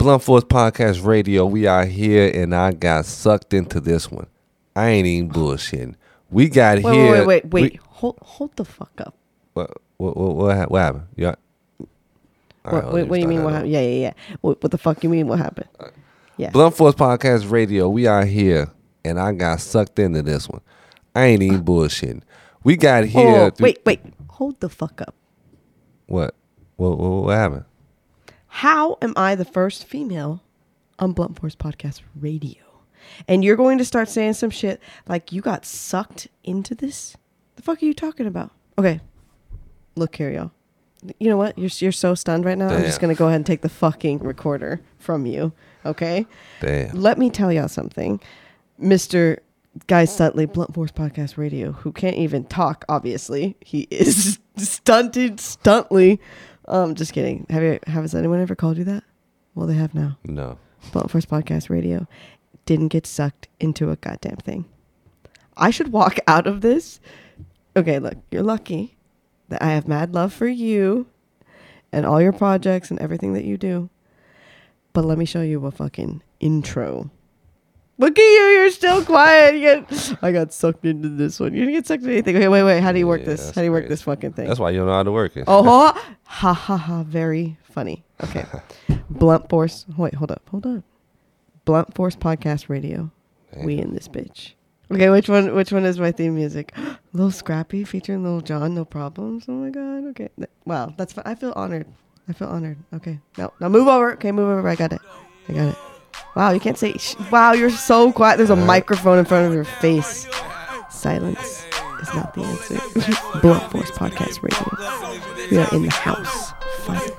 Blunt Force Podcast Radio. We are here, and I got sucked into this one. I ain't even bullshitting. We got Wait, here. wait, wait, wait, wait. we- hold, hold the fuck up. what, what, what, what, what happened? Yeah. What, wait, what do you mean? What happened? Yeah, yeah, yeah. What, what the fuck you mean? What happened? Uh, yeah. Blunt Force Podcast Radio. We are here, and I got sucked into this one. I ain't even bullshitting. We got Oh, here. through- wait, wait. Hold the fuck up. What? What, what? What happened? How am I the first female on Blunt Force Podcast Radio? And you're going to start saying some shit like you got sucked into this? The fuck are you talking about? Okay. Look here, y'all. You know what? You're, you're so stunned right now. I'm just going to go ahead and take the fucking recorder from you. Okay? Damn. Let me tell y'all something. Mr. Guy Stuntley, Blunt Force Podcast Radio, who can't even talk, obviously. He is stunted, stuntly. Um, just kidding. Have you has anyone ever called you that? Well, they have now. No. Blunt Force Podcast Radio didn't get sucked into a goddamn thing. I should walk out of this. Okay, look, you're lucky that I have mad love for you and all your projects and everything that you do. But let me show you a fucking intro. Look at you, you're still quiet. You get, I got sucked into this one. You didn't get sucked into anything. Okay, wait, wait. How do you work Yeah, this? How do you work crazy. this fucking thing? That's why you don't know how to work it. Oh, ha, ha, ha, ha. Very funny. Okay. Blunt Force. Wait, hold up. Hold up. Blunt Force Podcast Radio. We in this bitch. Okay, which one? Which one is my theme music? Lil Scrappy featuring Lil Jon. No problems. Oh my god. Okay. Wow, that's. Fun. I feel honored. I feel honored. Okay. No, now move over. Okay, move over. I got it. I got it. Wow, you can't say. Sh- wow, you're so quiet. There's a uh-huh. microphone in front of your face. Silence is not the answer. Blunt Force Podcast Radio. We are in the house. Finally.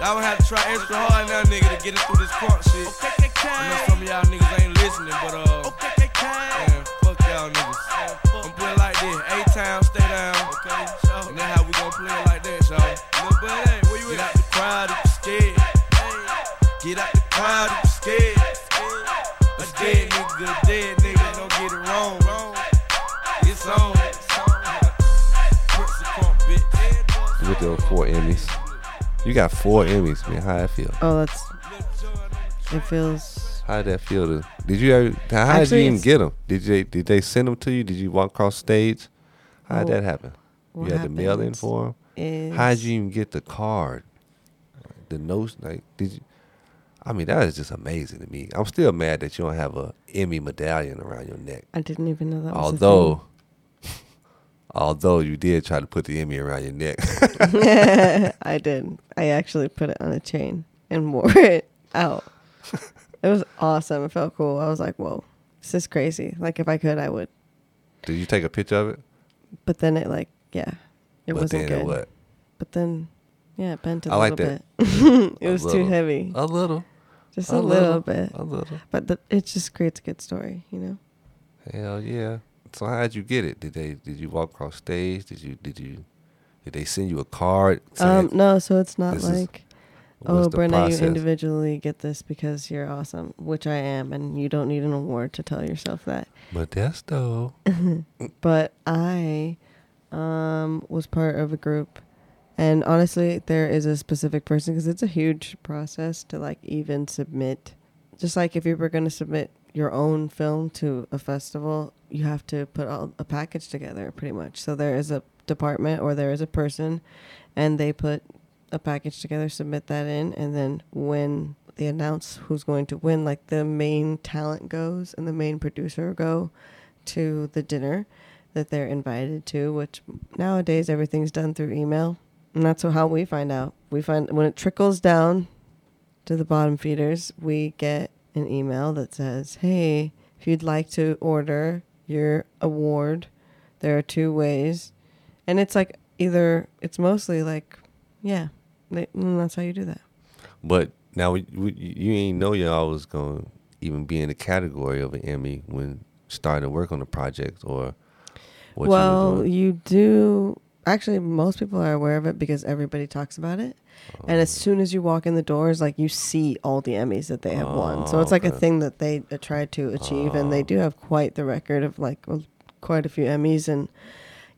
I would have to try extra hard now, nigga, to get it through this crunk shit. I know some of y'all niggas ain't listening, but uh, man, fuck y'all niggas. I'm playing like this. A-Town, stay down. Okay, and that's how we gon' play it like that, y'all. Little buddy, where you Get out the crowd if you scared. Get out the crowd You got four Emmys, man. How that feel? Oh, that's. It feels. How did that feel? To, did you ever? How did you even get them? Did they did they send them to you? Did you walk across stage? How did that happen? you had to mail in for them. How did you even get the card? The notes, like, did you? I mean, that is just amazing to me. I'm still mad that you don't have a Emmy medallion around your neck. I didn't even know that. was a although, although you did try to put the Emmy around your neck. I did. I actually put it on a chain and wore it out. it was awesome. It felt cool. I was like, "Whoa, this is crazy." Like if I could, I would. did you take a picture of it? But then it like, yeah, it but wasn't then good. what? But then, yeah, it bent a I like little that. bit. it A was little. too heavy. A little. Just a, little, bit. A little. But the, it just creates a good story, you know. Hell yeah. So how'd you get it? Did they did you walk across stage? Did you did you did they send you a card? Um, no, so it's not like, oh, Brenna, you individually get this because you're awesome, which I am, and you don't need an award to tell yourself that. Modesto. But I um, was part of a group, and honestly, there is a specific person because it's a huge process to like even submit. Just like if you were going to submit your own film to a festival, you have to put all, a package together pretty much. So there is a department or there is a person, and they put a package together, submit that in, and then when they announce who's going to win, like the main talent goes and the main producer go to the dinner that they're invited to, which nowadays everything's done through email. And that's how we find out. We find when it trickles down to the bottom feeders, we get an email that says, Hey, if you'd like to order your award, there are two ways. And it's like either, it's mostly like, yeah, they, mm, that's how you do that. But now we, we, you ain't know y'all was gonna even be in the category of an Emmy when starting to work on the project or what you well, you do. Actually, most people are aware of it because everybody talks about it. And as soon as you walk in the doors, like you see all the Emmys that they have won. So Oh, it's like a thing that they uh, try to achieve, and they do have quite the record of like well, quite a few Emmys, and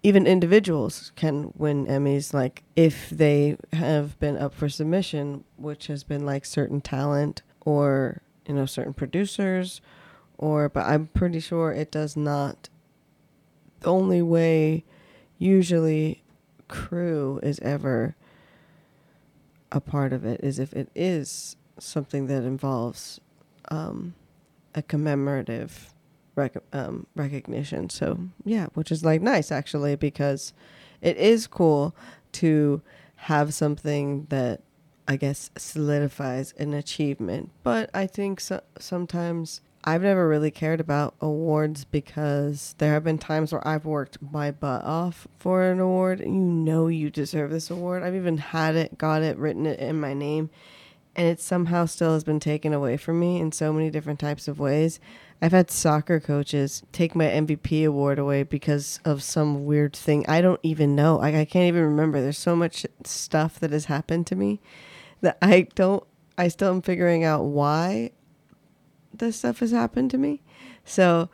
even individuals can win Emmys. Like if they have been up for submission, which has been like certain talent or you know certain producers, or but I'm pretty sure it does not. The only way, usually, crew is ever a part of it is if it is something that involves um, a commemorative rec- um, recognition. So yeah, which is like nice actually because it is cool to have something that I guess solidifies an achievement. But I think so- sometimes I've never really cared about awards because there have been times where I've worked my butt off for an award you know you deserve this award. I've even had it, got it, written it in my name, and it somehow still has been taken away from me in so many different types of ways. I've had soccer coaches take my MVP award away because of some weird thing. I don't even know. Like I can't even remember. There's so much stuff that has happened to me that I don't I still am figuring out why this stuff has happened to me. So,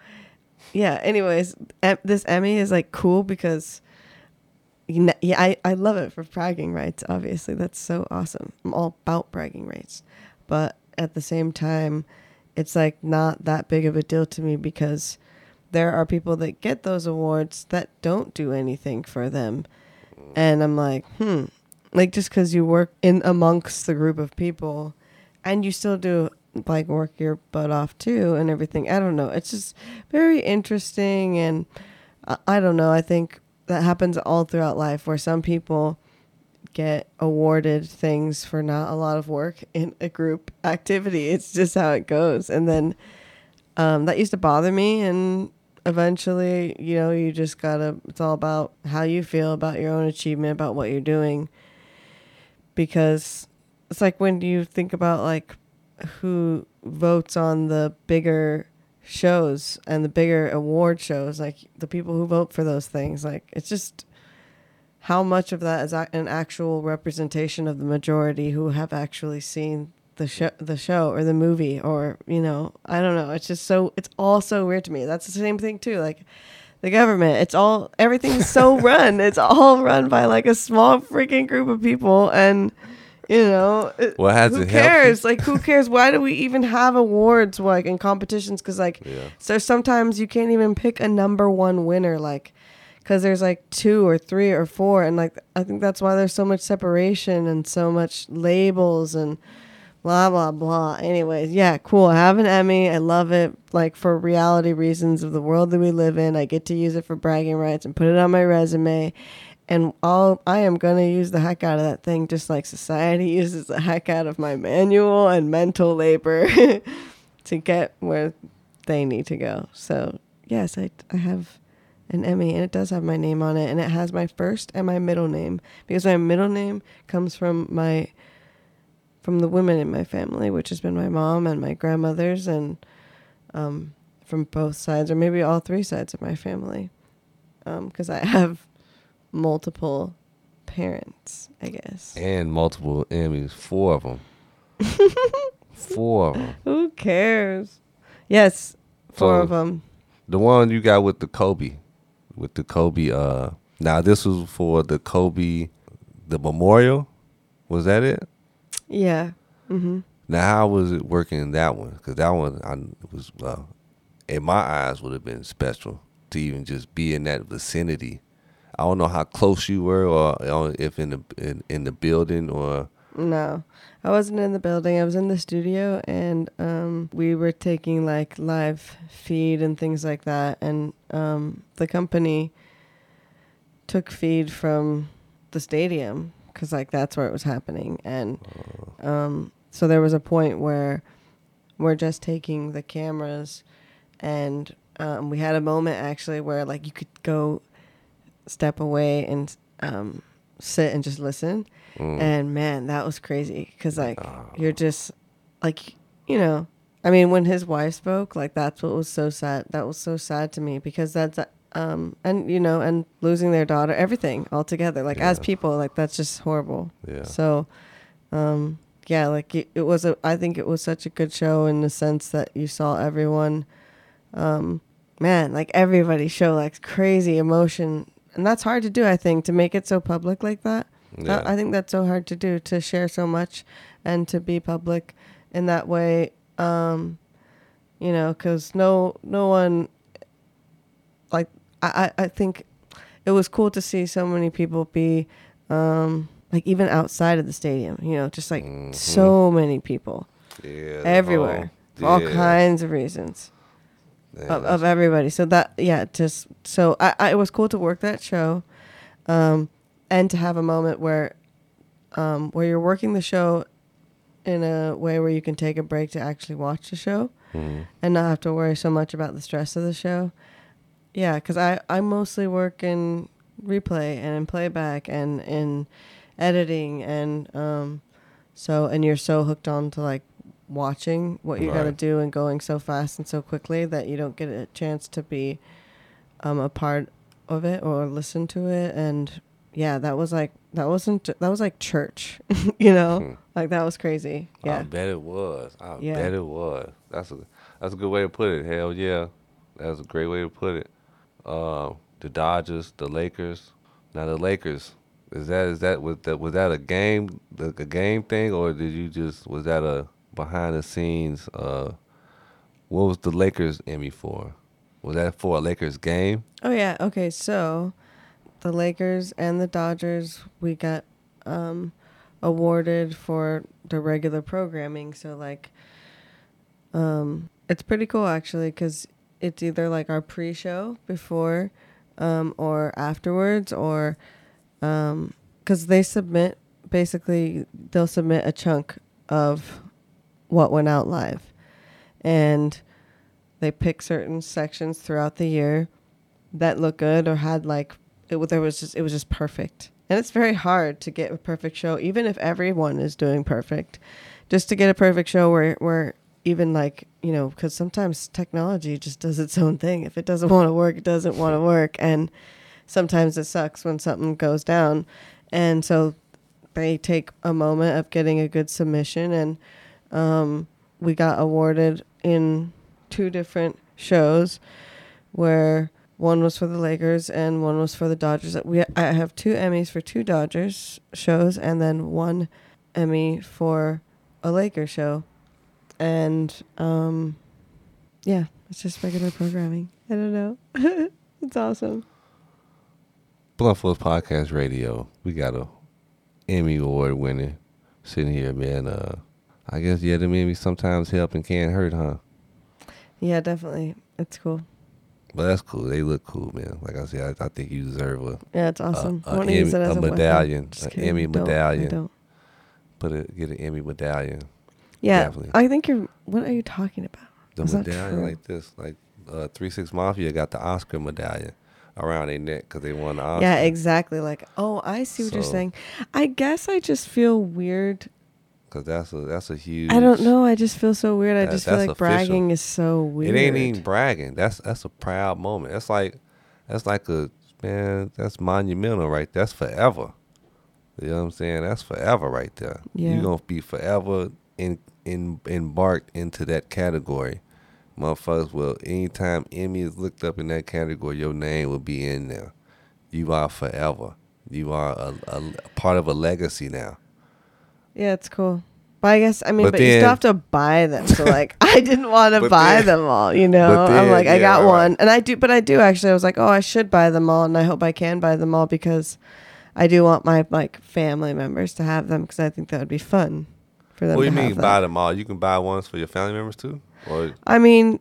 yeah, anyways, this Emmy is like cool because yeah, I, I love it for bragging rights. Obviously, that's so awesome. I'm all about bragging rights, but at the same time, it's like not that big of a deal to me because there are people that get those awards that don't do anything for them, and I'm like, hmm, like just because you work in amongst the group of people, and you still do like work your butt off too and everything. I don't know. It's just very interesting and I, I don't know. I think that happens all throughout life where some people get awarded things for not a lot of work in a group activity. It's just how it goes. And then um, that used to bother me and eventually, you know, you just gotta it's all about how you feel about your own achievement, about what you're doing. Because it's like when you think about like who votes on the bigger shows and the bigger award shows like the people who vote for those things like it's just how much of that is an actual representation of the majority who have actually seen the show the show or the movie or you know I don't know it's just so it's all so weird to me that's the same thing too like the government. It's all everything's so run. It's all run by like a small freaking group of people, and you know, Well, has who cares? Like, who cares? Why do we even have awards like in competitions? Because like, Yeah. so sometimes you can't even pick a number one winner, like, because there's like two or three or four, and like I think that's why there's so much separation and so much labels and blah blah blah. Anyways, yeah, cool. I have an Emmy. I love it. Like for reality reasons of the world that we live in, I get to use it for bragging rights and put it on my resume. And all I am gonna use the heck out of that thing, just like society uses the heck out of my manual and mental labor to get where they need to go. So yes, I I have an Emmy, and it does have my name on it, and it has my first and my middle name because my middle name comes from my from the women in my family, which has been my mom and my grandmothers, and um, from both sides, or maybe all three sides of my family, because I have multiple parents, I guess. And multiple Emmys, four of them. four of them. Who cares? Yes, four So- of them. The one you got with the Kobe, with the Kobe. Uh, now this was for the Kobe, the memorial. Was that it? Yeah. hmm Now how was it working in that one? Because that one I was, well, in my eyes, would have been special to even just be in that vicinity. I don't know how close you were, or, or if in the in, in the building, or No, I wasn't in the building. I was in the studio, and um, we were taking like live feed and things like that. And um, the company took feed from the stadium because like that's where it was happening. And um, so there was a point where we're just taking the cameras, and um, we had a moment actually where like you could go step away and um, sit and just listen. Mm. And man, that was crazy because like Oh. you're just like you know, I mean, when his wife spoke, like that's what was so sad. That was so sad to me because that's um and you know and losing their daughter, everything all together. Like as people, like that's just horrible. yeah, So, um, yeah, like it, it was a. I think it was such a good show in the sense that you saw everyone, um, man, like everybody show like crazy emotion, and that's hard to do. I think to make it so public like that. yeah. I, I think that's so hard to do to share so much, and to be public in that way. Um, you know, because no, no one. Like I, I think it was cool to see so many people be um like even outside of the stadium you know just like Mhm. so many people yeah, everywhere for all kinds of reasons Yeah, of, of everybody so that yeah just so I, I it was cool to work that show um and to have a moment where um where you're working the show in a way where you can take a break to actually watch the show Mhm. and not have to worry so much about the stress of the show. Yeah, because I, I mostly work in replay and in playback and in editing and um, so and you're so hooked on to like watching what you got to do and going so fast and so quickly that you don't get a chance to be um, a part of it or listen to it and yeah that was like that wasn't that was like church you know Hmm. like that was crazy yeah I bet it was. I Yeah. bet it was. That's a that's a good way to put it. Hell yeah, that's a great way to put it. Uh, the Dodgers, the Lakers. Now the Lakers. Is that is that was that was that a game the a game thing or did you just was that a behind the scenes? Uh, what was the Lakers Emmy for? Was that for a Lakers game? Oh yeah. Okay. So, the Lakers and the Dodgers, we got um, awarded for the regular programming. So like, um, it's pretty cool actually because it's either like our pre-show before, um, or afterwards, or because they submit basically they'll submit a chunk of what went out live, and they pick certain sections throughout the year that look good or had like it there was just it was just perfect. And it's very hard to get a perfect show even if everyone is doing perfect just to get a perfect show where where even like you know because sometimes technology just does its own thing. If it doesn't want to work it doesn't want to work. And sometimes it sucks when something goes down. And so they take a moment of getting a good submission and um, we got awarded in two different shows where one was for the Lakers, and one was for the Dodgers. We I have two Emmys for two Dodgers shows, and then one Emmy for a Laker show, and um, yeah, it's just regular programming. I don't know. it's awesome. Force Podcast Radio. We got a Emmy Award winner sitting here, man. Uh, I guess yeah, the Emmy sometimes help and can't hurt, huh? Yeah, definitely. It's cool. But that's cool. They look cool, man. Like I said, I, I think you deserve a Yeah, it's awesome. a I want to use it as a a, medallion, an. Emmy Don't. Medallion. don't. put a get an Emmy medallion. Yeah, Definitely. I think you're. What are you talking about? The Is medallion like this, like uh, Three Six Mafia got the Oscar medallion around their neck because they won the Oscar. Yeah, exactly. Like, oh, I see what you're saying. I guess I just feel weird. Because that's a that's a huge. I don't know. I just feel so weird. I That- just feel like official. bragging is so weird. It ain't even bragging. That's that's a proud moment. That's like that's like a man. That's monumental, right? That's forever. You know what I'm saying? That's forever, right there. Yeah. You're gonna be forever in in embarked into that category. Motherfuckers will anytime Emmy is looked up in that category, your name will be in there. You are forever. You are a, a, a part of a legacy now. Yeah, it's cool. But I guess I mean, But but, you then- still have to buy them. So like, I didn't want to But buy then- them all. You know, but I'm then, like, I yeah, got right. one, and I do, but I do actually. I was like, oh, I should buy them all, and I hope I can buy them all because I do want my like family members to have them because I think that would be fun for them. What do to you have mean them. buy them all? You can buy ones for your family members too, or I mean,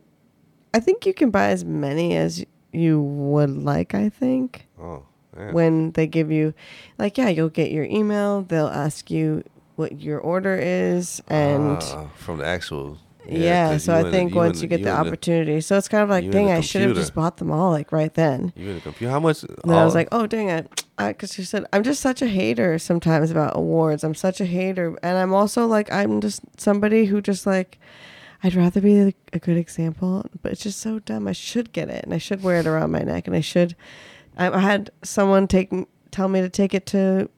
I think you can buy as many as you would like. I think. oh, yeah. when they give you like yeah you'll get your email they'll ask you what your order is and Ah, from the actual. yeah so i in the- think you once you get the opportunity so it's kind of like dang i should have just bought them all like right then You in the computer? How much? and then i was like oh dang it because she said i'm just such a hater sometimes about awards i'm such a hater and i'm also like i'm just somebody who just like I'd rather be a, a good example, but it's just so dumb. I should get it, and I should wear it around my neck, and I should. I, I had someone take tell me to take it to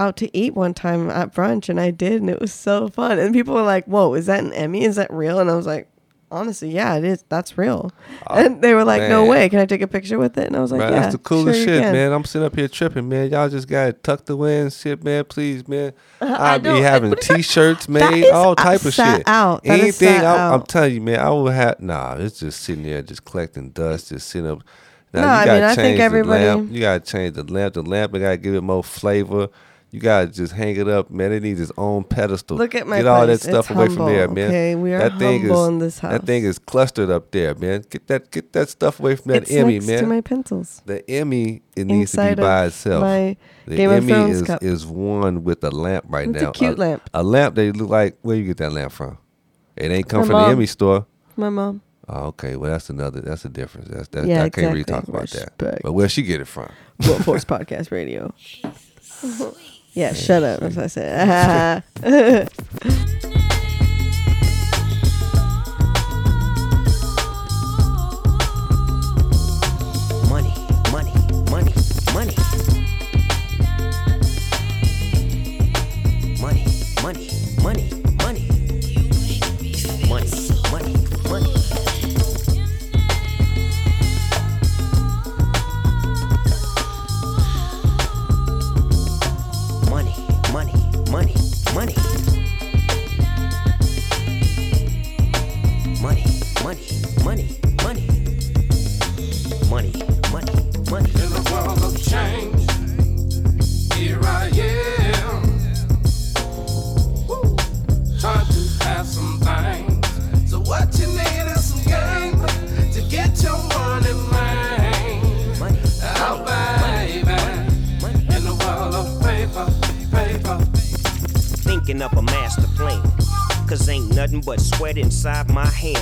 out to eat one time at brunch, and I did, and it was so fun. And people were like, "Whoa, is that an Emmy? Is that real?" And I was like, "Honestly, yeah, it is. That's real." Oh, and they were like, "No way! Can I take a picture with it?" And I was like, Bro, "Yeah, that's the coolest sure shit, man. I'm sitting up here tripping, man. Y'all just got it tucked away and shit, man. Please, man. Uh, I I be having that? T-shirts made, is all type of shit. out. That Anything, I, I'm telling you, man. I will have nah. It's just sitting there, just collecting dust, just sitting up. Now No, you I gotta mean, I think change the everybody- lamp. You gotta change the lamp. The lamp, you gotta give it more flavor. You gotta just hang it up, man. It needs its own pedestal. Look at my Get all that stuff It's away from there, humble, man. okay? We are that thing humble is, in this house. That thing is clustered up there, man. Get that, get that stuff away from that it's Emmy, next man. to my pencils. The Emmy it needs to be Inside by itself. my the Game of Emmy Thrones is, cup. is one with a lamp right It's now. a cute lamp. A lamp they look like where you get that lamp from? It ain't come My from mom. the Emmy store. My mom. Oh, okay. Well, that's another. That's a difference. That's that. Yeah, I can't really talk about that. But where she get it from? Blunt Force Podcast Radio. yeah, shut up. That's what I said.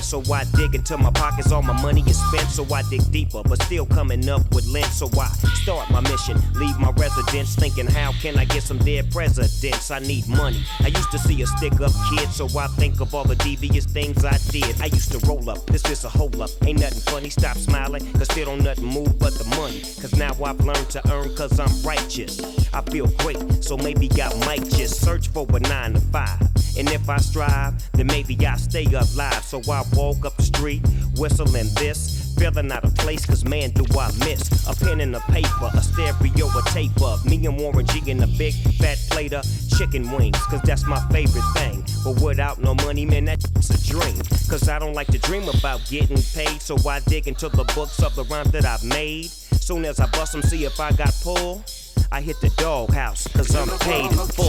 So I dig into my pockets, all my money is spent. So I dig deeper, but still coming up with lint. So I start my mission, leave my residence. Thinking, how can I get some dead presidents? I need money. I used to see a stick up kid, so I think of all the devious things I did. I used to roll up, this is a hold up. Ain't nothing funny, stop smiling, cause still don't nothing move but the money. Cause now I've learned to earn cause I'm righteous. I feel great, so maybe I might just search for a nine to five. And if I strive, then maybe I stay alive. So I walk up the street, whistling this. feeling out of place, cause man, do I miss a pen and a paper, a stereo, a tape of me and Warren G in a big fat plate of chicken wings, cause that's my favorite thing. But without no money, man, that's a dream. Cause I don't like to dream about getting paid, so I dig into the books of the rhymes that I've made. Soon as I bust them, see if I got pull. I hit the doghouse, cause I'm paid in full,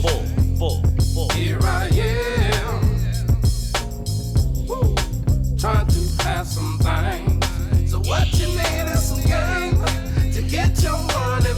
full, full, full. Here I am. Woo. Trying to have some things. So what you need is some game to get your money,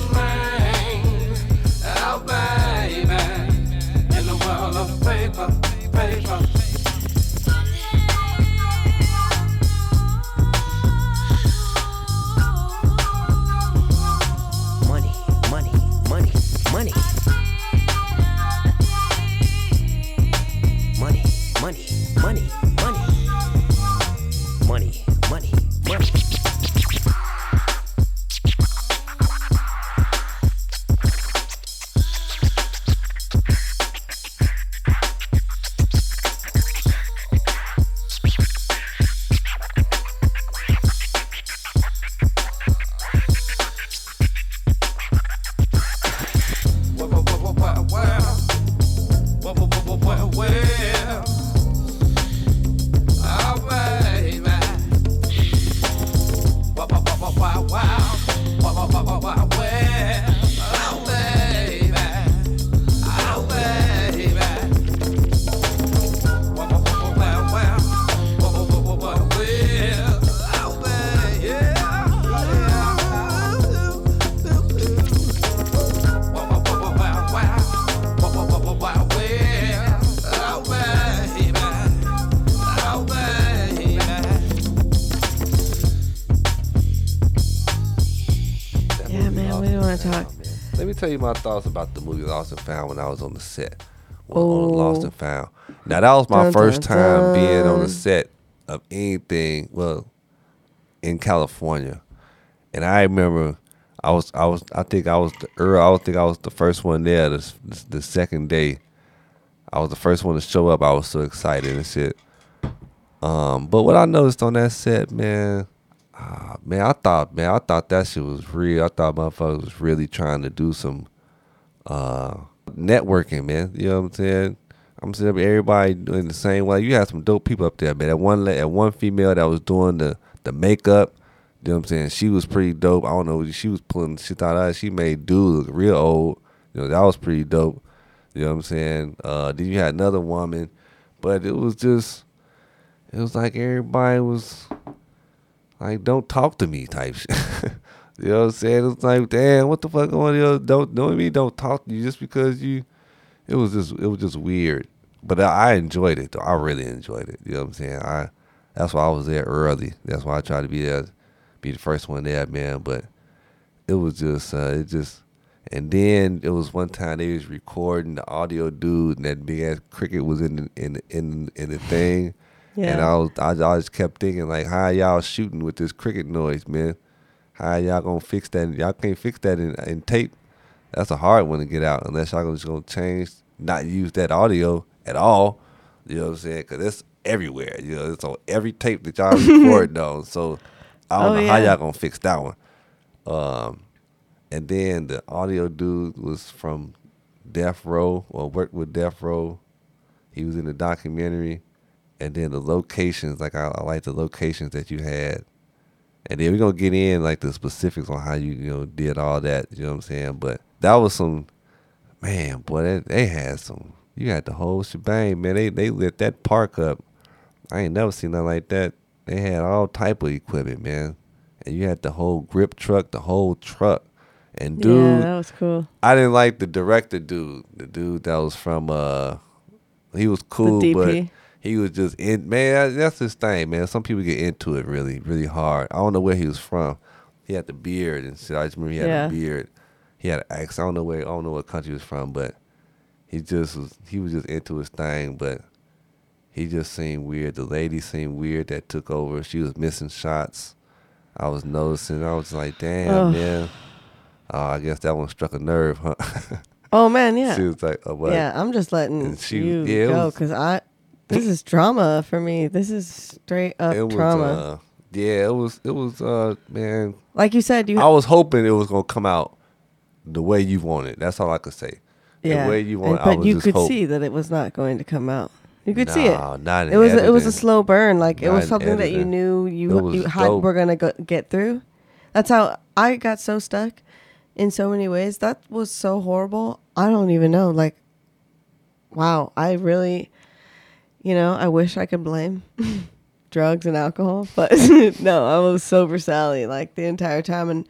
tell you my thoughts about the movie Lost and Found when I was on the set. When on Lost Oh. and Found. Now that was my Dun, first dun, time being on the set of anything. Well, in California, and I remember I was I was I think I was the early, I think I was the first one there. The, the the second day, I was the first one to show up. I was so excited and shit. Um, but what I noticed on that set, man, ah, man, I thought, man, I thought that shit was real. I thought motherfuckers was really trying to do some uh networking, man. You know what I'm saying? I'm saying everybody doing the same way. You had some dope people up there, man. That one, that one female that was doing the the makeup. You know what I'm saying? She was pretty dope. I don't know. She was pulling shit out of. She made dude look real old. You know that was pretty dope. You know what I'm saying? Uh, then you had another woman, but it was just, it was like everybody was like, "Don't talk to me" type shit. you know what I'm saying? It's like, damn, what the fuck going on? Don't don't me don't talk to you just because you. It was just it was just weird, but I, enjoyed it though. I really enjoyed it. You know what I'm saying? I that's why I was there early. That's why I tried to be there, be the first one there, man. But it was just uh, it just. And then it was one time they was recording the audio dude, and that big ass cricket was in the, in in in the thing. And I was I, I just kept thinking like, how y'all shooting with this cricket noise, man? How y'all gonna fix that? Y'all can't fix that in, in tape. That's a hard one to get out unless y'all just gonna change, not use that audio at all. You know what I'm saying? Cause it's everywhere. You know, it's on every tape that y'all record on. So I don't Oh, know how y'all gonna fix that one. Um, and then the audio dude was from Death Row or worked with Death Row. He was in the documentary, and then the locations. Like I, I like the locations that you had, and then we're gonna get in like the specifics on how you you know did all that. You know what I'm saying? But that was some man, boy. They, they had some. You had the whole shebang, man. They they lit that park up. I ain't never seen nothing like that. They had all type of equipment, man. And you had the whole grip truck, the whole truck. And dude, yeah, that was cool. I didn't like the director dude. The dude that was from uh he was cool, but DP. He was just in man, that's his thing, man. Some people get into it really, really hard. I don't know where he was from. He had the beard and shit. I just remember he had Yeah. a beard. He had an accent. I don't know where I don't know what country he was from, but he just was he was just into his thing, but he just seemed weird. The lady seemed weird that took over. She was missing shots. I was noticing. I was like, damn, Ugh. man. Oh, I guess that one struck a nerve, huh? Oh man, yeah. She was like, oh, what? Yeah, I'm just letting And she- you yeah, go because I. This is drama for me. This is straight up it was trauma. uh Yeah, it was. It was. Uh, man, Like you said, you I was hoping it was gonna come out the way you want it. That's all I could say. yeah, The way you And- want. it, but I was you could hope- see that it was not going to come out. You could see it. Nah, Not It was it was a slow burn. Like it was in something that you knew you you had were gonna go, get through. That's how I got so stuck in so many ways. That was so horrible. I don't even know. Like, wow, I really, you know, I wish I could blame drugs and alcohol, but no, I was sober Sally like the entire time, and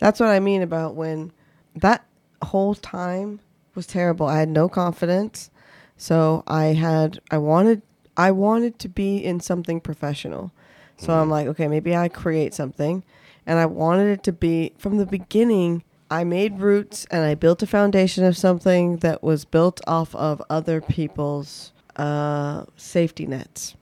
that's what I mean about when that whole time was terrible. I had no confidence. So I had I wanted I wanted to be in something professional. So I'm mm-hmm. like, okay, maybe I create something and I wanted it to be from the beginning I made roots and I built a foundation of something that was built off of other people's uh, safety nets.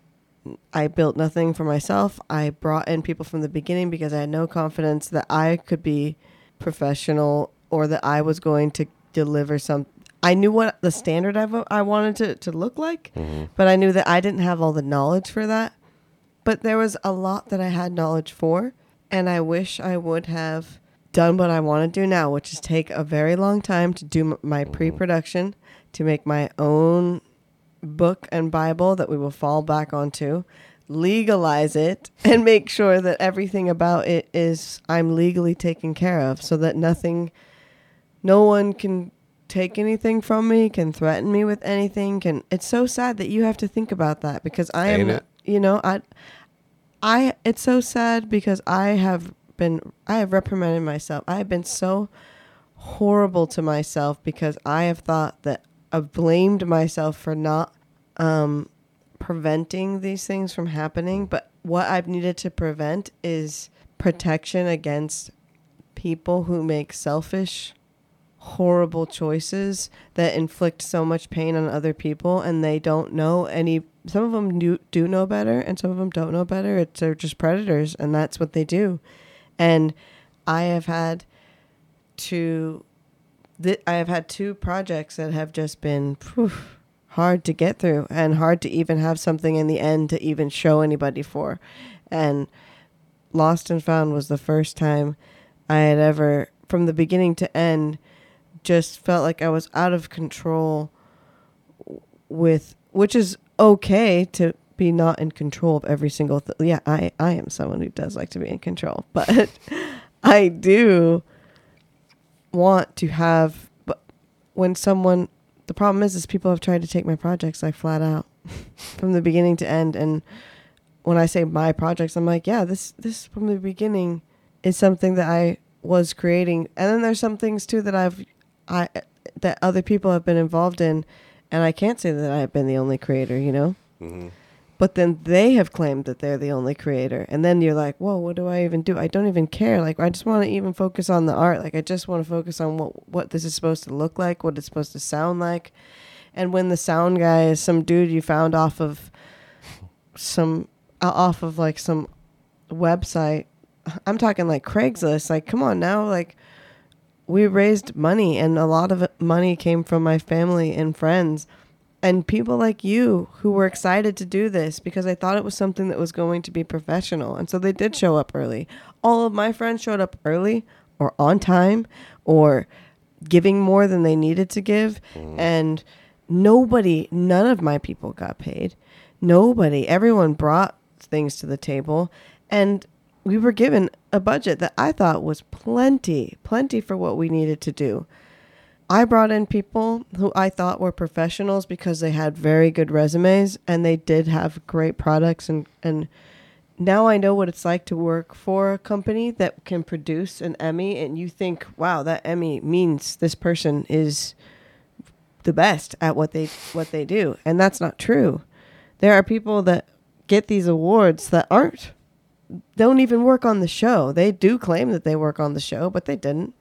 I built nothing for myself. I brought in people from the beginning because I had no confidence that I could be professional or that I was going to deliver some. I knew what the standard I, wanted to, to look like, but I knew that I didn't have all the knowledge for that. But there was a lot that I had knowledge for, and I wish I would have done what I want to do now, which is take a very long time to do m- my pre production, to make my own book and Bible that we will fall back onto, legalize it, and make sure that everything about it is I'm legally taken care of so that nothing, no one can take anything from me, can threaten me with anything. Can it's so sad that you have to think about that because I Ain't am, it? you know, I, I it's so sad because I have been I have reprimanded myself. I have been so horrible to myself because I have thought that I've blamed myself for not um, preventing these things from happening. But what I've needed to prevent is protection against people who make selfish, horrible choices that inflict so much pain on other people and they don't know any. Some of them do, do know better and some of them don't know better. It's, they're just predators and that's what they do. And I have had to th- I have had two projects that have just been phew, hard to get through and hard to even have something in the end to even show anybody for. And Lost and Found was the first time I had ever, from the beginning to end, just felt like I was out of control with, which is okay to be not in control of every single thing. Yeah, I, I am someone who does like to be in control, but I do want to have but when someone the problem is is people have tried to take my projects like flat out from the beginning to end. And when I say my projects I'm like yeah this this from the beginning is something that I was creating. And then there's some things too that I've I that other people have been involved in. And I can't say that I've been the only creator you know? Mm-hmm. But then they have claimed that they're the only creator. And then you're like whoa what do i even do? I don't even care. Like i just want to even focus on the art. Like i just want to focus on what what this is supposed to look like what it's supposed to sound like. And when the sound guy is some dude you found off of some uh, off of like some website i'm talking like craigslist like come on now like we raised money and a lot of money came from my family and friends and people like you who were excited to do this because I thought it was something that was going to be professional. And so they did show up early. All of my friends showed up early or on time or giving more than they needed to give. Mm. And nobody, none of my people got paid. Nobody, everyone brought things to the table. And we were given a budget that I thought was plenty, plenty for what we needed to do. I brought in people who I thought were professionals because they had very good resumes and they did have great products and and now I know what it's like to work for a company that can produce an Emmy and you think, wow, that Emmy means this person is the best at what they what they do. And that's not true. There are people that get these awards that aren't don't even work on the show. They do claim that they work on the show, but they didn't.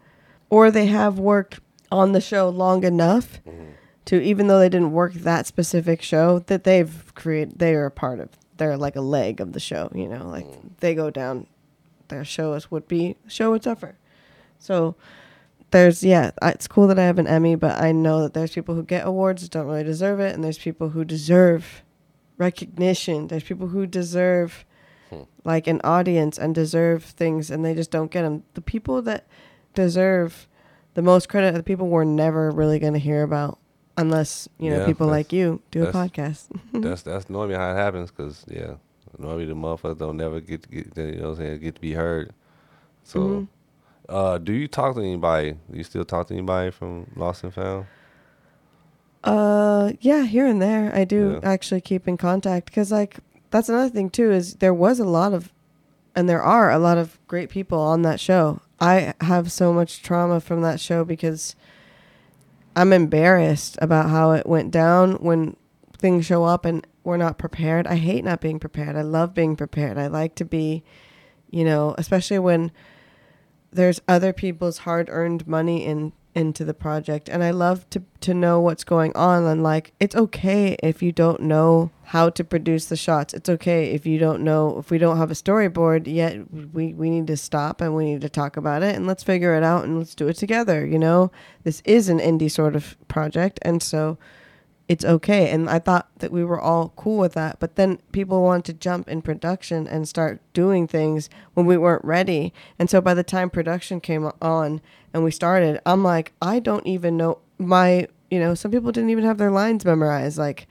Or they have worked on the show long enough mm-hmm. to even though they didn't work that specific show that they've created they are a part of they're like a leg of the show, you know, like mm-hmm. they go down their show is would be show would suffer. So there's yeah, it's cool that I have an Emmy, but I know that there's people who get awards that don't really deserve it, and there's people who deserve recognition. There's people who deserve hmm. like an audience and deserve things and they just don't get them. The people that deserve the most credit the people we're never really going to hear about unless, you know, Yeah, people like you do a podcast. that's that's normally how it happens. Cause yeah, normally the motherfuckers don't never get to get you know what I'm saying get to be heard. So, Mhm. uh, do you talk to anybody? Do you still talk to anybody from Lost and Found? Uh, yeah, here and there, I do Yeah. actually keep in contact because, like, that's another thing too. Is there was a lot of, and there are a lot of great people on that show. I have so much trauma from that show because I'm embarrassed about how it went down when things show up and we're not prepared. I hate not being prepared. I love being prepared. I like to be, you know, especially when there's other people's hard-earned money in into the project and I love to to know what's going on and like it's okay if you don't know how to produce the shots. It's okay if you don't know if we don't have a storyboard yet we we need to stop and we need to talk about it and let's figure it out and let's do it together, you know? This is an indie sort of project and so it's okay. And I thought that we were all cool with that. But then people wanted to jump in production and start doing things when we weren't ready. And so by the time production came on and we started, I'm like, I don't even know my, you know, some people didn't even have their lines memorized. Like,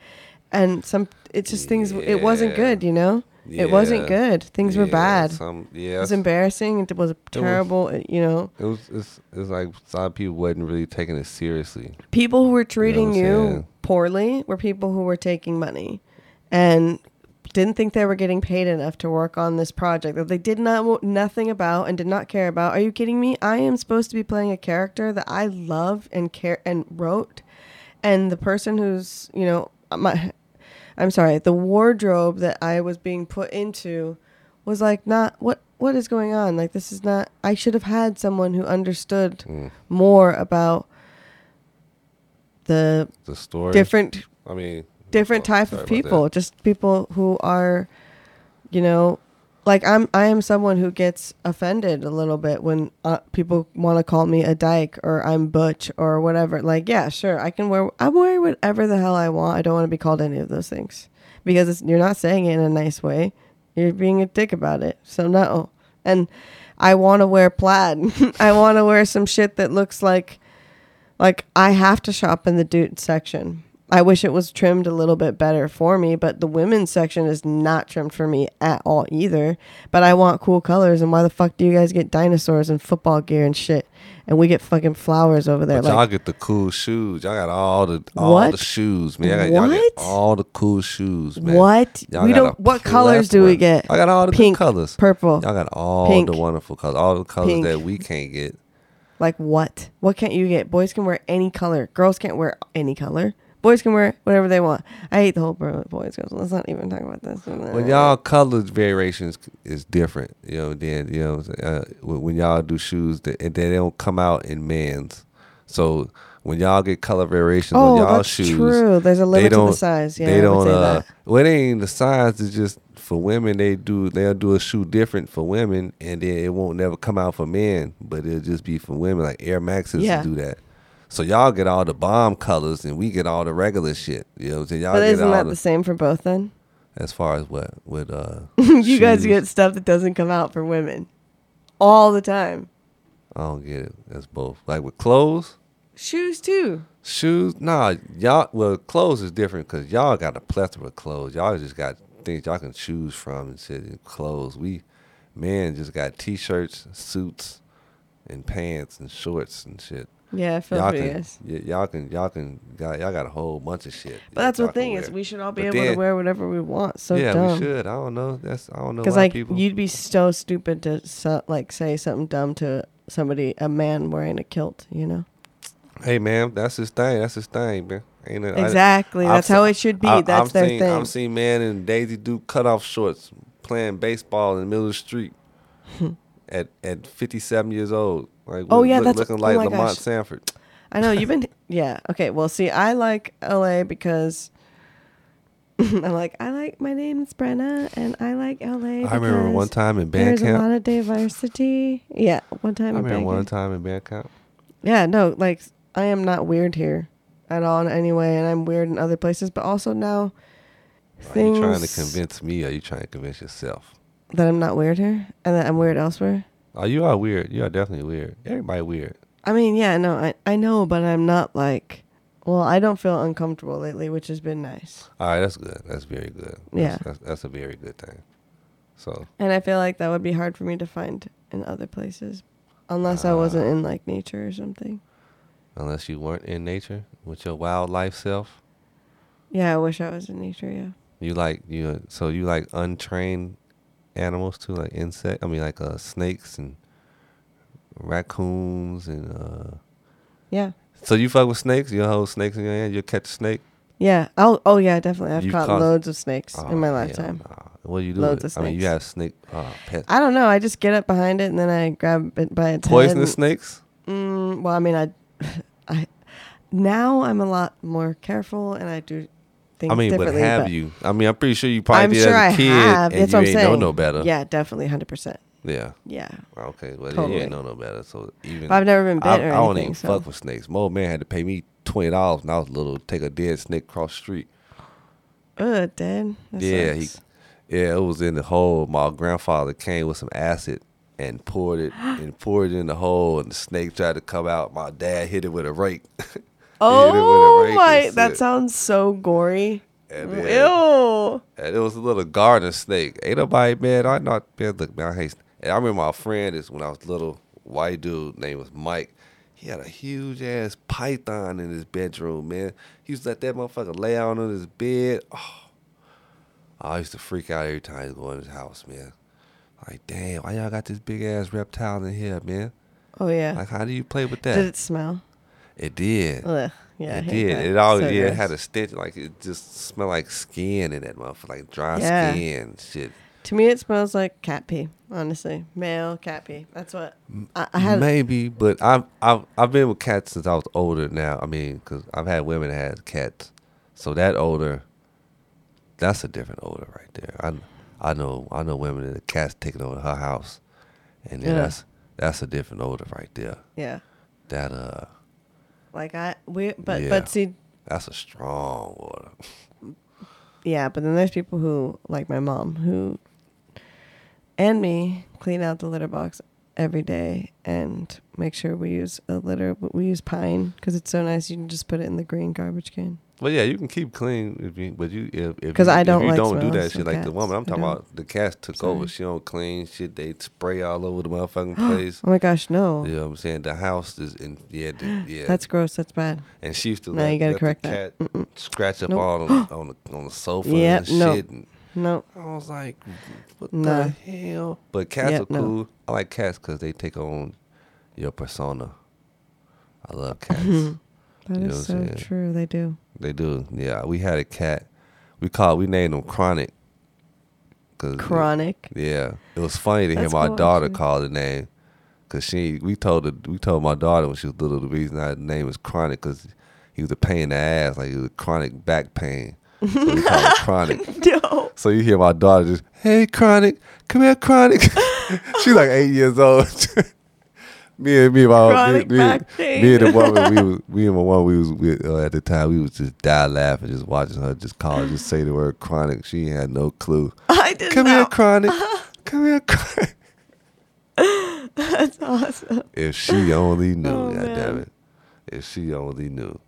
and some, it's just things, it wasn't good, you know? It wasn't good. Things were bad. Some It was embarrassing. It was terrible, uh, you know? it was it's, it's like some people wasn't really taking it seriously. people who were treating what I'm you poorly were people who were taking money and didn't think they were getting paid enough to work on this project that they did not know nothing about and did not care about. Are you kidding me? I am supposed to be playing a character that I love and care and wrote, and the person who's you know my. I'm sorry, the wardrobe that I was being put into was like not what what is going on? Like this is not I should have had someone who understood Mm. more about the The story, different I mean, different type of people just people who are you know like i'm i am someone who gets offended a little bit when uh, people want to call me a dyke or i'm butch or whatever. Like yeah sure i can wear i'm wearing whatever the hell i want. I don't want to be called any of those things. Because you're not saying it in a nice way. You're being a dick about it. So no. And i want to wear plaid. I want to wear some shit that looks like like I have to shop in the dude section. I wish it was trimmed a little bit better for me, but the women's section is not trimmed for me at all either. But I want cool colors, and why the fuck do you guys get dinosaurs and football gear and shit, and we get fucking flowers over there? But y'all get the cool shoes. Y'all got all the all What? the shoes, man. Y'all got, y'all What? get all the cool shoes, man. what? Y'all we don't. What colors do we get? I got all the Pink, colors. purple, Y'all got all pink, the wonderful colors, all the colors pink. that we can't get. Like what? What can't you get? Boys can wear any color. Girls can't wear any color. Boys can wear whatever they want. I hate the whole bro- boys girls. Let's not even talk about this. When y'all color variations is different, you know. Then you know uh, when y'all do shoes, that and they don't come out in men's. So when y'all get color variations Oh, on y'all that's shoes, true. There's a limit to the size. Yeah, they don't. say uh, that. well, it ain't the size. It's just for women. They do. They'll do a shoe different for women, and then it won't never come out for men. But it'll just be for women. Like Air Maxes Yeah. do that. So y'all get all the bomb colors, and we get all the regular shit. You know what I'm saying? Y'all But isn't that the, the same for both then? as far as what with uh. you guys get stuff that doesn't come out for women all the time. I don't get it. That's both. Like with clothes, Shoes too. shoes. Nah, y'all. Well, clothes is different because y'all got a plethora of clothes. Y'all just got things y'all can choose from and shit. And clothes. We, men, just got t-shirts, suits, and pants and shorts and shit. Yeah, I feel y'all can, y- y'all can, y'all can, y'all, y'all got a whole bunch of shit. But that's the thing is, we should all be But able to wear whatever we want. So yeah, dumb. we should. I don't know. That's I don't know Because like people. you'd be so stupid to so, like say something dumb to somebody, a man wearing a kilt. You know. hey man, that's his thing. That's his thing, man. Ain't it? I- Exactly. I've That's how it should be. I- That's I've their seen, thing. I've seen man in Daisy Duke cutoff shorts playing baseball in the middle of the street at at 57 years old. Like, Oh, yeah, look- that's- looking oh like my Lamont gosh. Sanford. I know you've been. Yeah. Okay. Well, see, I like LA because I'm like I like my name's Brenna and I like LA. I remember one time in band There's a lot of diversity. Yeah, one time. I in remember one camp. time in band camp. Yeah, no, like I am not weird here at all in any way, and I'm weird in other places. But also now, Are things. you trying to convince me or are you trying to convince yourself? that I'm not weird here and that I'm weird elsewhere. Oh, you are weird. You are definitely weird. Everybody weird. I mean, yeah, no, I I know, but I'm not like. Well, I don't feel uncomfortable lately, which has been nice. All right, that's good. That's very good. Yeah. That's, that's, that's a very good thing. So, And I feel like that would be hard for me to find in other places, unless I uh, wasn't in like nature or something. unless you weren't in nature with your wildlife self, Yeah, I wish I was in nature. Yeah. you like you. So you like untrained animals too, like insect. I mean, like uh, snakes and raccoons and. uh Yeah. So you fuck with snakes? You hold snakes in your hand? You catch a snake? Yeah. Oh, oh yeah, definitely. I've You caught caught- loads of snakes Oh, in my hell lifetime. nah. What do you do? Loads with it? of I mean, you snakes. have snake uh, pet I don't know. I just get up behind it and then I grab it by its poisonous head. snakes. and- Mm, well, I mean, I, I, now I'm a lot more careful and I do things I mean, but have but you? I mean, I'm pretty sure you probably I'm did sure as a kid, have. and That's you what I'm ain't saying. know no better. Yeah, definitely, hundred percent. Yeah. Yeah, Okay. Well, Totally. you ain't know no better. So even but I've never been bit I, or I don't anything. even so. fuck with snakes. My old man had to pay me twenty dollars when I was little to take a dead snake across the street. Ugh, dead. That yeah, he, sucks. yeah, it was in the hole. My grandfather came with some acid and poured it and poured it in the hole, and the snake tried to come out. My dad hit it with a rake. He hit it with a Oh my! That sounds so gory. And then- Ew. And it was a little garden snake. Ain't nobody man. I not man. Look, man. I hate. And I remember my friend is when I was little. White dude name was Mike. He had a huge ass python in his bedroom, man. He used to let that motherfucker lay out on his bed. Oh, I used to freak out every time he go in his house, man. Like, damn, why y'all got this big ass reptile in here, man? Oh yeah. Like, how do you play with that? Did it smell? It did. Ugh. Yeah. It did. that. It all So yeah, it had a stench like it just smelled like skin in that motherfucker, like dry Yeah. skin shit. To me, it smells like cat pee. Honestly, male cat pee. That's what I, I had. Maybe, but I've I've I've been with cats since I was older. Now, I mean, because I've had women that had cats, so that odor, that's a different odor right there. I I know I know women that the cats taking over her house, and then Yeah. that's that's a different odor right there. Yeah. That uh, Like I we but Yeah. but see that's a strong odor. yeah, but then there's people who like my mom who and me clean out the litter box every day and make sure we use a litter. We use pine because it's so nice. You can just put it in the green garbage can. But yeah, you can keep clean if you, but you if if 'Cause you, I if don't you like don't do that shit like the woman I'm talking about. The cats took Sorry. over. She don't clean shit. They spray all over the motherfucking place. Oh my gosh, no. You know what I'm saying? The house is in yeah, the, yeah. That's gross. That's bad. and she used to No, let, you gotta correct the that. cat scratch up Nope. all on, on the on the sofa Yep, and shit. And No. I was like, what Nah. the hell? But cats Yep, are no. cool. I like cats because they take on your persona. I love cats. That You is so true. They do. They do. Yeah, we had a cat. We called. We named him Chronic. Cause Chronic. Yeah, it was funny to hear That's my cool, daughter actually. call the name. Cause she, we told her, we told my daughter when she was little the reason our name was Chronic because he was a pain in the ass, like he was a chronic back pain. So we him Chronic. No. So you hear my daughter just, hey Chronic, come here Chronic. She's like eight years old. me and me my me, me, me and the woman we was me and my woman we was with, uh, at the time we was just die laughing just watching her just call just say the word chronic. She had no clue. I did Come here, chronic. Come here, chronic. That's awesome. If she only knew, Oh, God damn it. If she only knew.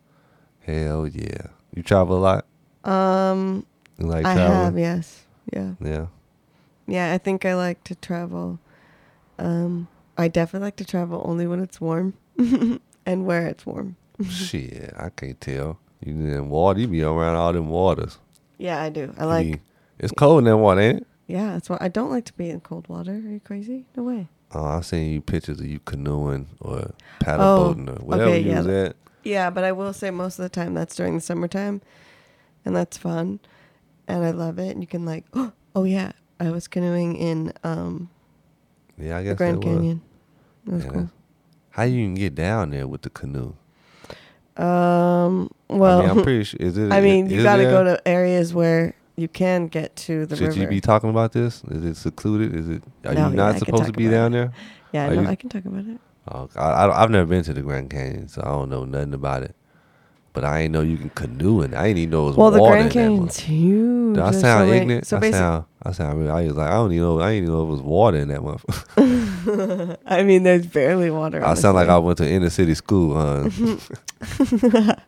Hell yeah. You travel a lot? Um, You like I traveling? have, yes. Yeah. Yeah. Yeah, I think I like to travel. Um, I definitely like to travel only when it's warm and where it's warm. Shit, I can't tell. You in water, you be around all them waters. Yeah, I do. I like. it's cold in that water, ain't it? Yeah, that's why I don't like to be in cold water. Are you crazy? No way. Oh, I've seen you pictures of you canoeing or paddle Oh, boating or whatever okay, you yeah. was at. Yeah, but I will say most of the time that's during the summertime, and that's fun, and I love it. And you can like, oh yeah, I was canoeing in um Yeah, I the guess Grand that was. Canyon. It was Yeah, cool. How you can get down there with the canoe? Um, well, I mean, I'm pretty sure. Is it? I mean, you got to go to areas where you can get to the Should river. you be talking about this? Is it secluded? Is it? Are No, you not can supposed to be down it. there? yeah, no, you- I can talk about it. Oh, I, I, I've never been to the Grand Canyon, so I don't know nothing about it. But I ain't know you can canoe in. it. I didn't even know it was Well, the water Grand in that Canyon's huge. Do I sound so ignorant? So I sound I said, I, mean, I was like, I don't even know, I didn't even know if it was water in that motherfucker. I mean, there's barely water. I sound like I went to inner city school, huh?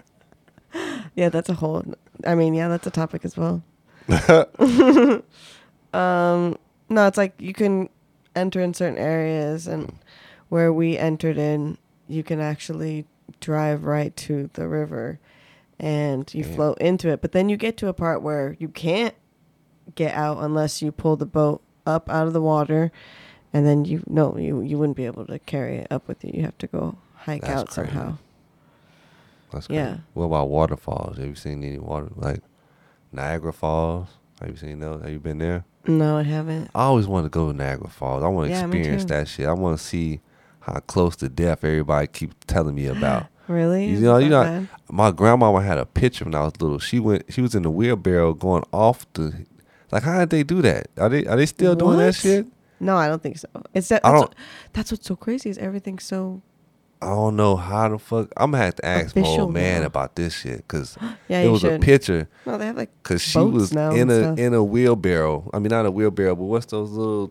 Yeah, that's a whole. I mean, yeah, that's a topic as well. um, no, it's like you can enter in certain areas, and where we entered in, you can actually drive right to the river, and you Yeah. float into it. But then you get to a part where you can't get out unless you pull the boat up out of the water, and then you no, you you wouldn't be able to carry it up with you. You have to go hike That's out crazy. somehow. That's Yeah. What about waterfalls? Have you seen any water like Niagara Falls? Have you seen those? Have you been there? No, I haven't. I always want to go to Niagara Falls. I want to Yeah, experience that shit. I want to see how close to death everybody keeps telling me about. Really? You know, you know, bad? my grandmama had a picture when I was little. She went, she was in the wheelbarrow going off the. Like, how did they do that? Are they are they still doing that shit? No, I don't think so. It's that. I That's, don't- what- that's what's so crazy is everything's so. I don't know how the fuck. I'm gonna have to ask my old man now. about this shit because Yeah, it was should. a picture. No, they have like. Cause she was in a stuff. in a wheelbarrow. I mean, not a wheelbarrow, but what's those little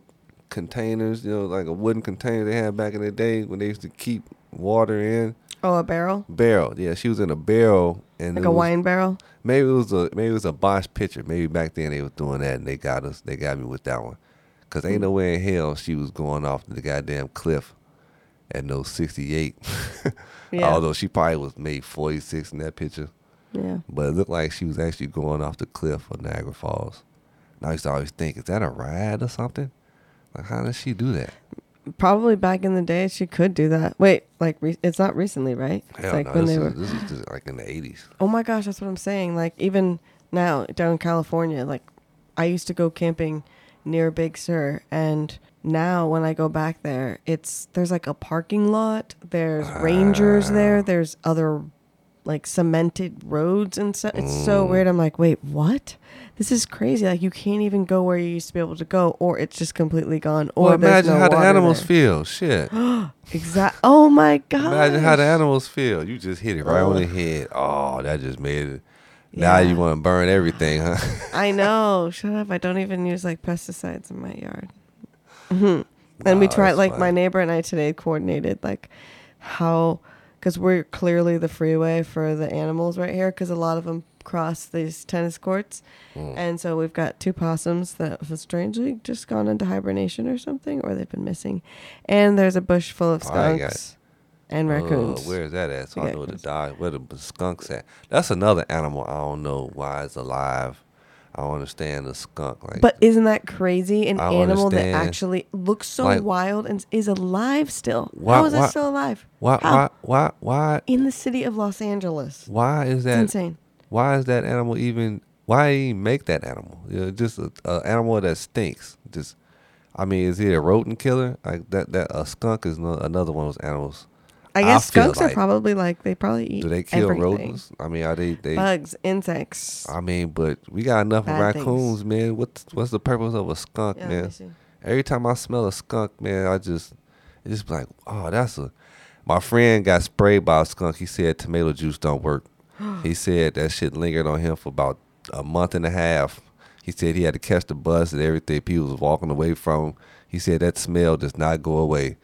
containers? You know, like a wooden container they had back in the day when they used to keep water in. Oh, a barrel, Barrel, yeah, she was in a barrel, and like a was- wine barrel. Maybe it was a maybe it was a botched pitcher. Maybe back then they was doing that, and they got us. They got me with that one. Cause ain't no way in hell she was going off the goddamn cliff at no sixty eight. Yeah. Although she probably was made forty six in that picture. Yeah. But it looked like she was actually going off the cliff of Niagara Falls. And I used to always think, is that a ride or something? Like, how does she do that? Probably back in the day, she could do that. Wait, like re- it's not recently, right? It's Hell like no, when they is, were. this is just like in the 80s. Oh my gosh, that's what I'm saying. Like even now down in California, like I used to go camping near Big Sur and now when I go back there, it's there's like a parking lot, there's rangers there, there's other like cemented roads and stuff. It's Mm. so weird. I'm like, "Wait, what?" This is crazy. Like you can't even go where you used to be able to go or it's just completely gone or Well, imagine no how the animals there. feel. Shit. Exact. Oh my god. Imagine how the animals feel. You just hit it right on the head. Oh, that just made it. Now Yeah. you want to burn everything, huh? I know. Shut up. I don't even use like pesticides in my yard. And we Wow, tried, that's like, my neighbor and I today coordinated, like, how, because we're clearly the freeway for the animals right here, because a lot of them cross these tennis courts. Mm. And so we've got two possums that have strangely just gone into hibernation or something, or they've been missing. And there's a bush full of Oh, skunks and raccoons. Uh, where is that at? So I know where the dog, where the skunks at. That's another animal I don't know why it's alive. I don't understand the skunk. Like, But isn't that crazy? An I animal that actually looks so Like- wild and is alive still. Why- How is why- it still alive? why, How? why, why, why, In the city of Los Angeles. why is It's that? insane. Why is that animal even? Why even make that animal? You know, just a, a animal that stinks. Just, I mean, is he a rodent killer? Like that? That a skunk is no, another one of those animals. I I guess feel skunks like- are probably like they probably eat Do they kill everything. rodents? I mean, are they? They. bugs, insects. I mean, but we got enough of Bad things. raccoons, man. What's what's the purpose of a skunk, Yeah, man? Every time I smell a skunk, man, I just it just like, oh, that's a. My friend got sprayed by a skunk. He said tomato juice don't work. He said that shit lingered on him for about a month and a half. He said he had to catch the bus and everything. People was walking away from him. He said that smell does not go away.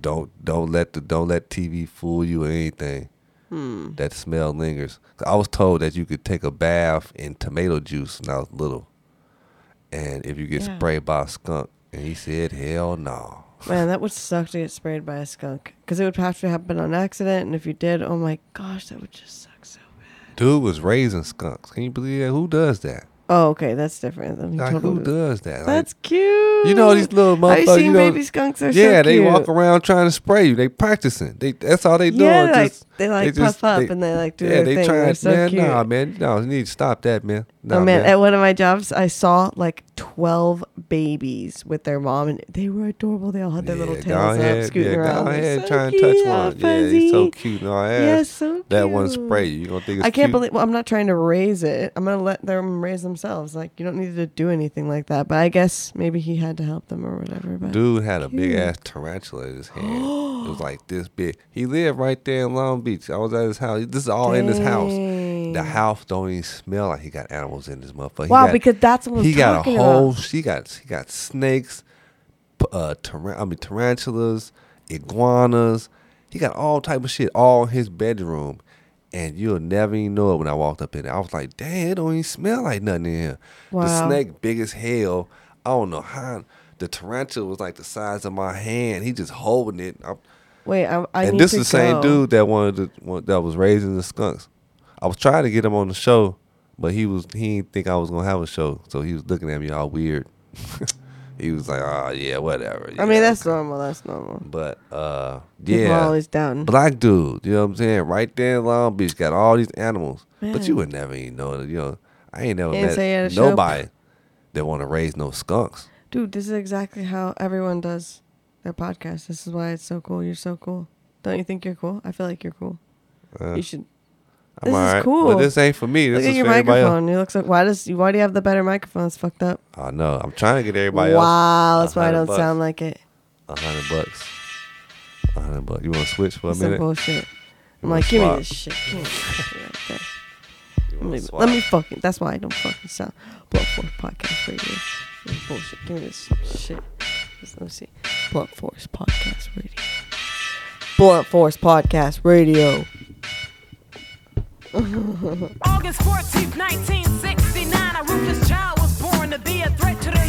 Don't don't let the don't let TV fool you or anything. Hmm. That smell lingers. I was told that you could take a bath in tomato juice when I was little, and if you get Yeah. sprayed by a skunk, and he said, "Hell no." Man, that would suck to get sprayed by a skunk because it would have to happen on accident, and if you did, oh my gosh, that would just suck. Dude was raising skunks. Can you believe that? Who does that? Oh, okay, that's different. Like who does that? Like, That's cute. you know these little Have you motherfuckers. seen you know, baby skunks? Yeah, so they cute. walk around trying to spray you. They practicing. They that's all they doing. Yeah, like just, they like just- puff up they- and they like do it. yeah, their they thing. trying. They're so man, cute. nah, man, no, you need to stop that, man. Nah, oh man, at one of my jobs, I saw like twelve babies with their mom, and they were adorable. They all had their little Yeah, tails up, ahead, scooting yeah, around. Go They're ahead, so try and cute, touch oh, one. Yeah, he's so fuzzy. cute. No, I Yeah, so cute. That one spray you. You gonna think it's I can't cute? believe. Well, I'm not trying to raise it. I'm gonna let them raise themselves. Like you don't need to do anything like that. But I guess maybe he had to help them or whatever. But Dude had a big ass tarantula in his hand. it was like this big. He lived right there in Long Beach. I was at his house. This is all in his house. the house don't even smell like he got animals in his motherfucker. Wow, got- because that's what he got a whole. about. He got he got snakes, uh, taran- I mean tarantulas, iguanas. He got all type of shit all in his bedroom, and you'll never even know it when I walked up in there. I was like, damn, it don't even smell like nothing in here. The snake big as hell. I don't know how. The tarantula was like the size of my hand. He just holding it. I, Wait, I, I and this is the same go. dude that wanted to, one- that was raising the skunks. I was trying to get him on the show, but he was he didn't think I was gonna have a show, so he was looking at me all weird. he was like, "Oh yeah, whatever." I mean, that's okay." normal. That's normal. But uh, People yeah, always down. black dude. You know what I'm saying? Right there in Long Beach, got all these animals, but you would never even know. You know, I ain't never met you show. nobody that want to raise no skunks. Dude, this is exactly how everyone does their podcast. This is why it's so cool. You're so cool. Don't you think you're cool? I feel like you're cool. Uh, you should. I'm this is cool. but this ain't for me. This Look at is your for everybody else. microphone. You looks like why does why do you have the better microphone? It's fucked up. I know. I'm trying to get everybody else. wow, that's why I don't bucks. sound like it. A hundred bucks. A hundred bucks. You want to switch for a some minute? bullshit. I'm like, give me this shit. Give me this shit right there. Let me, let me fucking. That's why I don't fucking sound. Blunt Force Podcast Radio. This bullshit. Give me this shit. Let me see. Blunt Force Podcast Radio. Blunt Force Podcast Radio. August 14th, 1969, a ruthless child was born to be a threat to the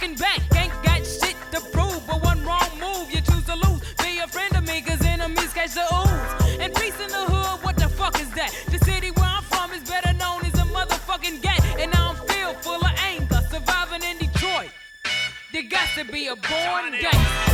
fucking back. Ain't got shit to prove, but one wrong move, you choose to lose. Be a friend of me, cause enemies catch the ooze. And peace in the hood, what the fuck is that? The city where I'm from is better known as a motherfucking gang. And I'm filled full of anger, surviving in Detroit. There got to be a born gangster.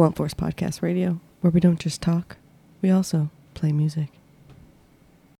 Blunt Force Podcast Radio, where we don't just talk, we also play music.